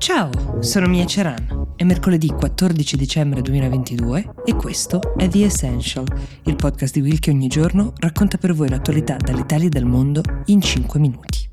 Ciao, sono Mia Ceran. È mercoledì 14 dicembre 2022 e questo è The Essential, il podcast di Will che ogni giorno racconta per voi l'attualità dall'Italia e dal mondo in 5 minuti.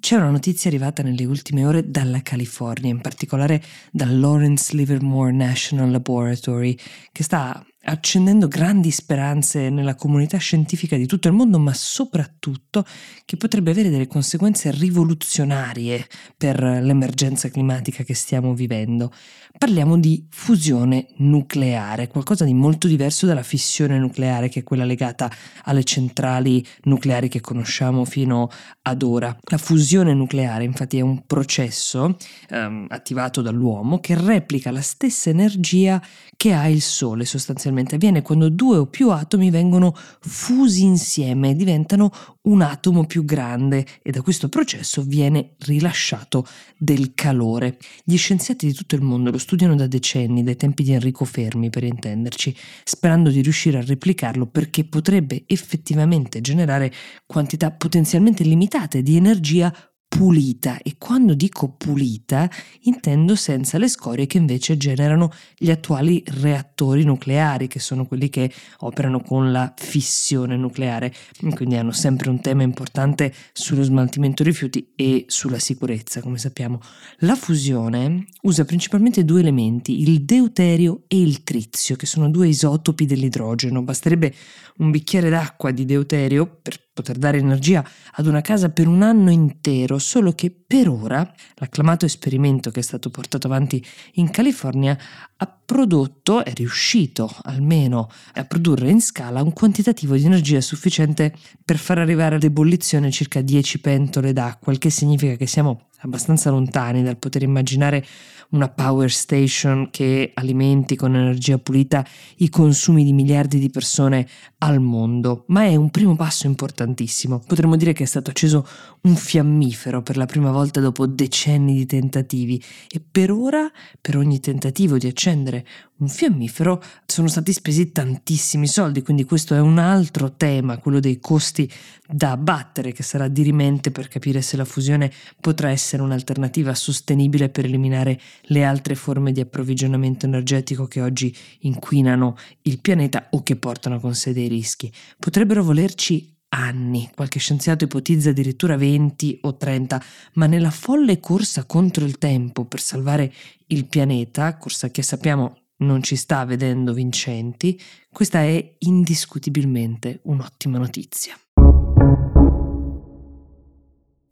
C'è una notizia arrivata nelle ultime ore dalla California, in particolare dal Lawrence Livermore National Laboratory, che sta accendendo grandi speranze nella comunità scientifica di tutto il mondo, ma soprattutto che potrebbe avere delle conseguenze rivoluzionarie per l'emergenza climatica che stiamo vivendo. Parliamo di fusione nucleare, qualcosa di molto diverso dalla fissione nucleare, che è quella legata alle centrali nucleari che conosciamo fino ad ora. La fusione nucleare, infatti, è un processo ehm, attivato dall'uomo che replica la stessa energia che ha il Sole sostanzialmente sostanzialmente avviene quando due o più atomi vengono fusi insieme e diventano un atomo più grande e da questo processo viene rilasciato del calore. Gli scienziati di tutto il mondo lo studiano da decenni, dai tempi di Enrico Fermi per intenderci, sperando di riuscire a replicarlo perché potrebbe effettivamente generare quantità potenzialmente limitate di energia pulita. E quando dico pulita intendo senza le scorie che invece generano gli attuali reattori nucleari che sono quelli che operano con la fissione nucleare. Quindi hanno sempre un tema importante sullo smaltimento rifiuti e sulla sicurezza come sappiamo. La fusione usa principalmente due elementi il deuterio e il trizio che sono due isotopi dell'idrogeno. Basterebbe un bicchiere d'acqua di deuterio per poter dare energia ad una casa per un anno intero, solo che per ora l'acclamato esperimento che è stato portato avanti in California ha prodotto, è riuscito almeno a produrre in scala un quantitativo di energia sufficiente per far arrivare ad ebollizione circa 10 pentole d'acqua, il che significa che siamo abbastanza lontani dal poter immaginare una power station che alimenti con energia pulita i consumi di miliardi di persone al mondo, ma è un primo passo importantissimo. Potremmo dire che è stato acceso un fiammifero per la prima volta dopo decenni di tentativi e per ora, per ogni tentativo di accendere un fiammifero, sono stati spesi tantissimi soldi, quindi questo è un altro tema, quello dei costi da abbattere, che sarà dirimente per capire se la fusione potrà essere un'alternativa sostenibile per eliminare le altre forme di approvvigionamento energetico che oggi inquinano il pianeta o che portano con sé dei rischi. Potrebbero volerci anni, qualche scienziato ipotizza addirittura 20 o 30, ma nella folle corsa contro il tempo per salvare il pianeta, corsa che sappiamo non ci sta vedendo vincenti, questa è indiscutibilmente un'ottima notizia.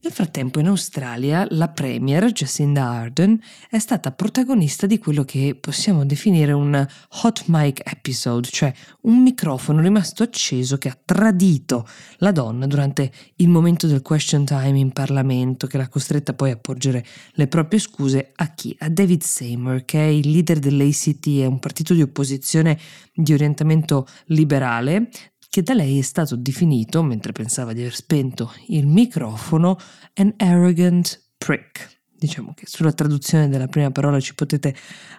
Nel frattempo in Australia la Premier Jacinda Ardern è stata protagonista di quello che possiamo definire un hot mic episode, cioè un microfono rimasto acceso che ha tradito la donna durante il momento del question time in Parlamento che l'ha costretta poi a porgere le proprie scuse a chi? A David Seymour che è il leader dell'ACT, è un partito di opposizione di orientamento liberale che da lei è stato definito, mentre pensava di aver spento il microfono, an arrogant prick. Diciamo che sulla traduzione della prima parola ci potete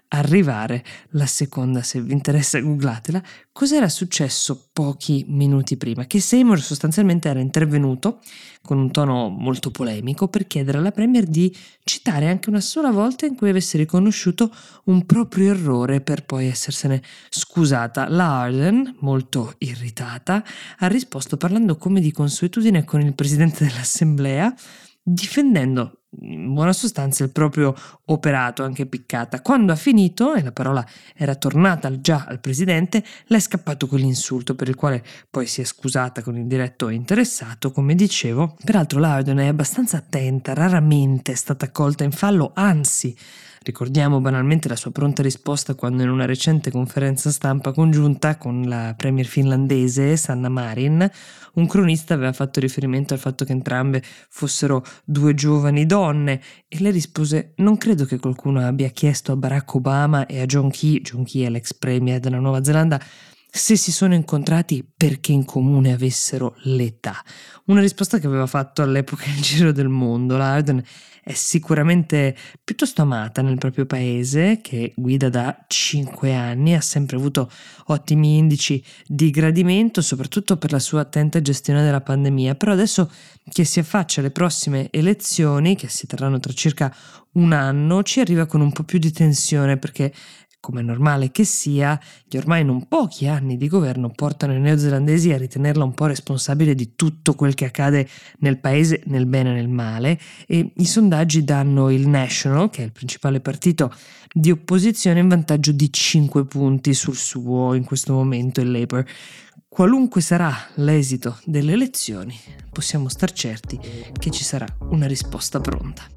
arrivare, la seconda se vi interessa googlatela. Cos'era successo pochi minuti prima? Che Seymour sostanzialmente era intervenuto con un tono molto polemico per chiedere alla Premier di citare anche una sola volta in cui avesse riconosciuto un proprio errore per poi essersene scusata. La Arden, molto irritata, ha risposto parlando come di consuetudine con il presidente dell'Assemblea difendendo in buona sostanza il proprio operato anche piccata. Quando ha finito e la parola era tornata già al presidente, le è scappato quell'insulto per il quale poi si è scusata con il diretto interessato, come dicevo. Peraltro l'Arden è abbastanza attenta, raramente è stata colta in fallo, anzi Ricordiamo banalmente la sua pronta risposta quando in una recente conferenza stampa congiunta con la premier finlandese Sanna Marin, un cronista aveva fatto riferimento al fatto che entrambe fossero due giovani donne e lei rispose non credo che qualcuno abbia chiesto a Barack Obama e a John Key, John Key è l'ex premier della Nuova Zelanda, se si sono incontrati perché in comune avessero l'età. Una risposta che aveva fatto all'epoca il Giro del Mondo. La Arden è sicuramente piuttosto amata nel proprio paese, che guida da 5 anni, ha sempre avuto ottimi indici di gradimento, soprattutto per la sua attenta gestione della pandemia, però adesso che si affaccia alle prossime elezioni, che si terranno tra circa un anno, ci arriva con un po' più di tensione perché come è normale che sia, gli ormai non pochi anni di governo portano i neozelandesi a ritenerla un po' responsabile di tutto quel che accade nel paese, nel bene e nel male, e i sondaggi danno il National, che è il principale partito di opposizione, in vantaggio di 5 punti sul suo in questo momento il Labour. Qualunque sarà l'esito delle elezioni, possiamo star certi che ci sarà una risposta pronta.